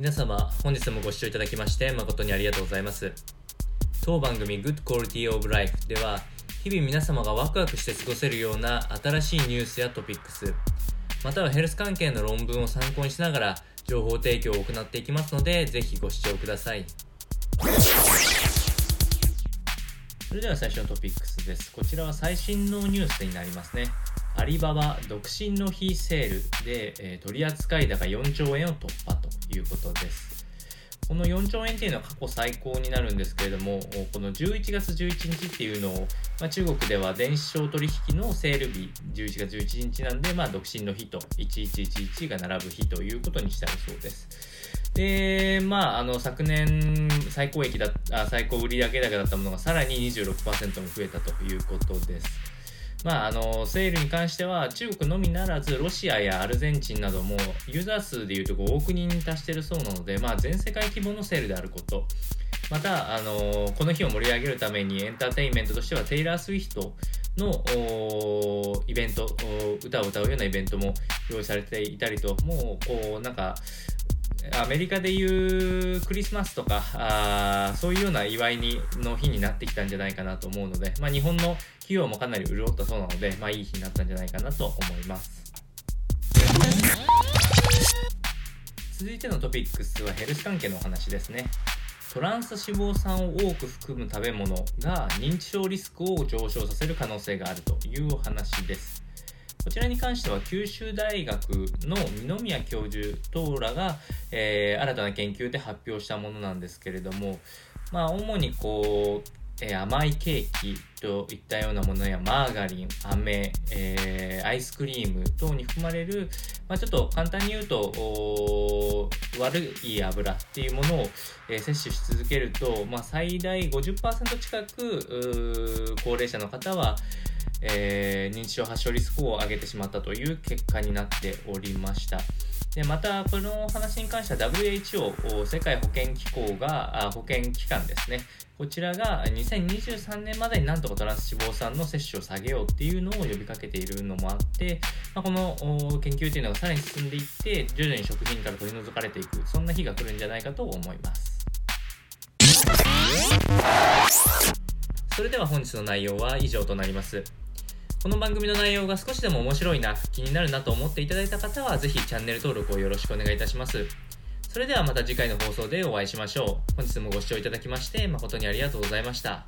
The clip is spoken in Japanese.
皆様本日もご視聴いただきまして誠にありがとうございます。当番組 Good Quality of Life では日々皆様がワクワクして過ごせるような新しいニュースやトピックスまたはヘルス関係の論文を参考にしながら情報提供を行っていきますのでぜひご視聴ください。それでは最初のトピックスです。こちらは最新のニュースになりますね。アリババ独身の日セールで、えー、取扱高4兆円を突破いうことです。この4兆円っていうのは過去最高になるんですけれども、この11月11日っていうのを、まあ、中国では電子商取引のセール日、11月11日なんで、まあ、独身の日と1111が並ぶ日ということにしたいそうです。で、まあ、あの、昨年最高益だあ、最高売上高だったものがさらに26%も増えたということです。まあ、あのセールに関しては中国のみならずロシアやアルゼンチンなどもユーザー数でいうと5億人に達しているそうなので、まあ、全世界規模のセールであること。また、あのこの日を盛り上げるためにエンターテインメントとしてはテイラー・スウィフトのイベント歌を歌うようなイベントも用意されていたりともうこうなんかアメリカでいうクリスマスとかあそういうような祝いにの日になってきたんじゃないかなと思うので、まあ、日本の企業もかなり潤ったそうなので、まあ、いい日になったんじゃないかなと思います。続いてのトピックスはヘルス関係のお話ですね。トランス脂肪酸を多く含む食べ物が認知症リスクを上昇させる可能性があるというお話です。こちらに関しては九州大学の二宮教授等らが、えー、新たな研究で発表したものなんですけれども、まあ、主にこう、え、甘いケーキといったようなものやマーガリン、飴、えー、アイスクリーム等に含まれる、まあ、ちょっと簡単に言うと悪い油っていうものを、えー、摂取し続けると、まあ、最大50%近く高齢者の方は、えー、認知症発症リスクを上げてしまったという結果になっておりました。でまた、この話に関しては WHO、世界保健機構が、保健機関ですね、こちらが2023年までになんとかトランス脂肪酸の摂取を下げようっていうのを呼びかけているのもあって、まあ、この研究というのがさらに進んでいって、徐々に食品から取り除かれていく、そんな日が来るんじゃないかと思います。それでは本日の内容は以上となります。この番組の内容が少しでも面白いな、気になるなと思っていただいた方は、ぜひチャンネル登録をよろしくお願いいたします。それではまた次回の放送でお会いしましょう。本日もご視聴いただきまして誠にありがとうございました。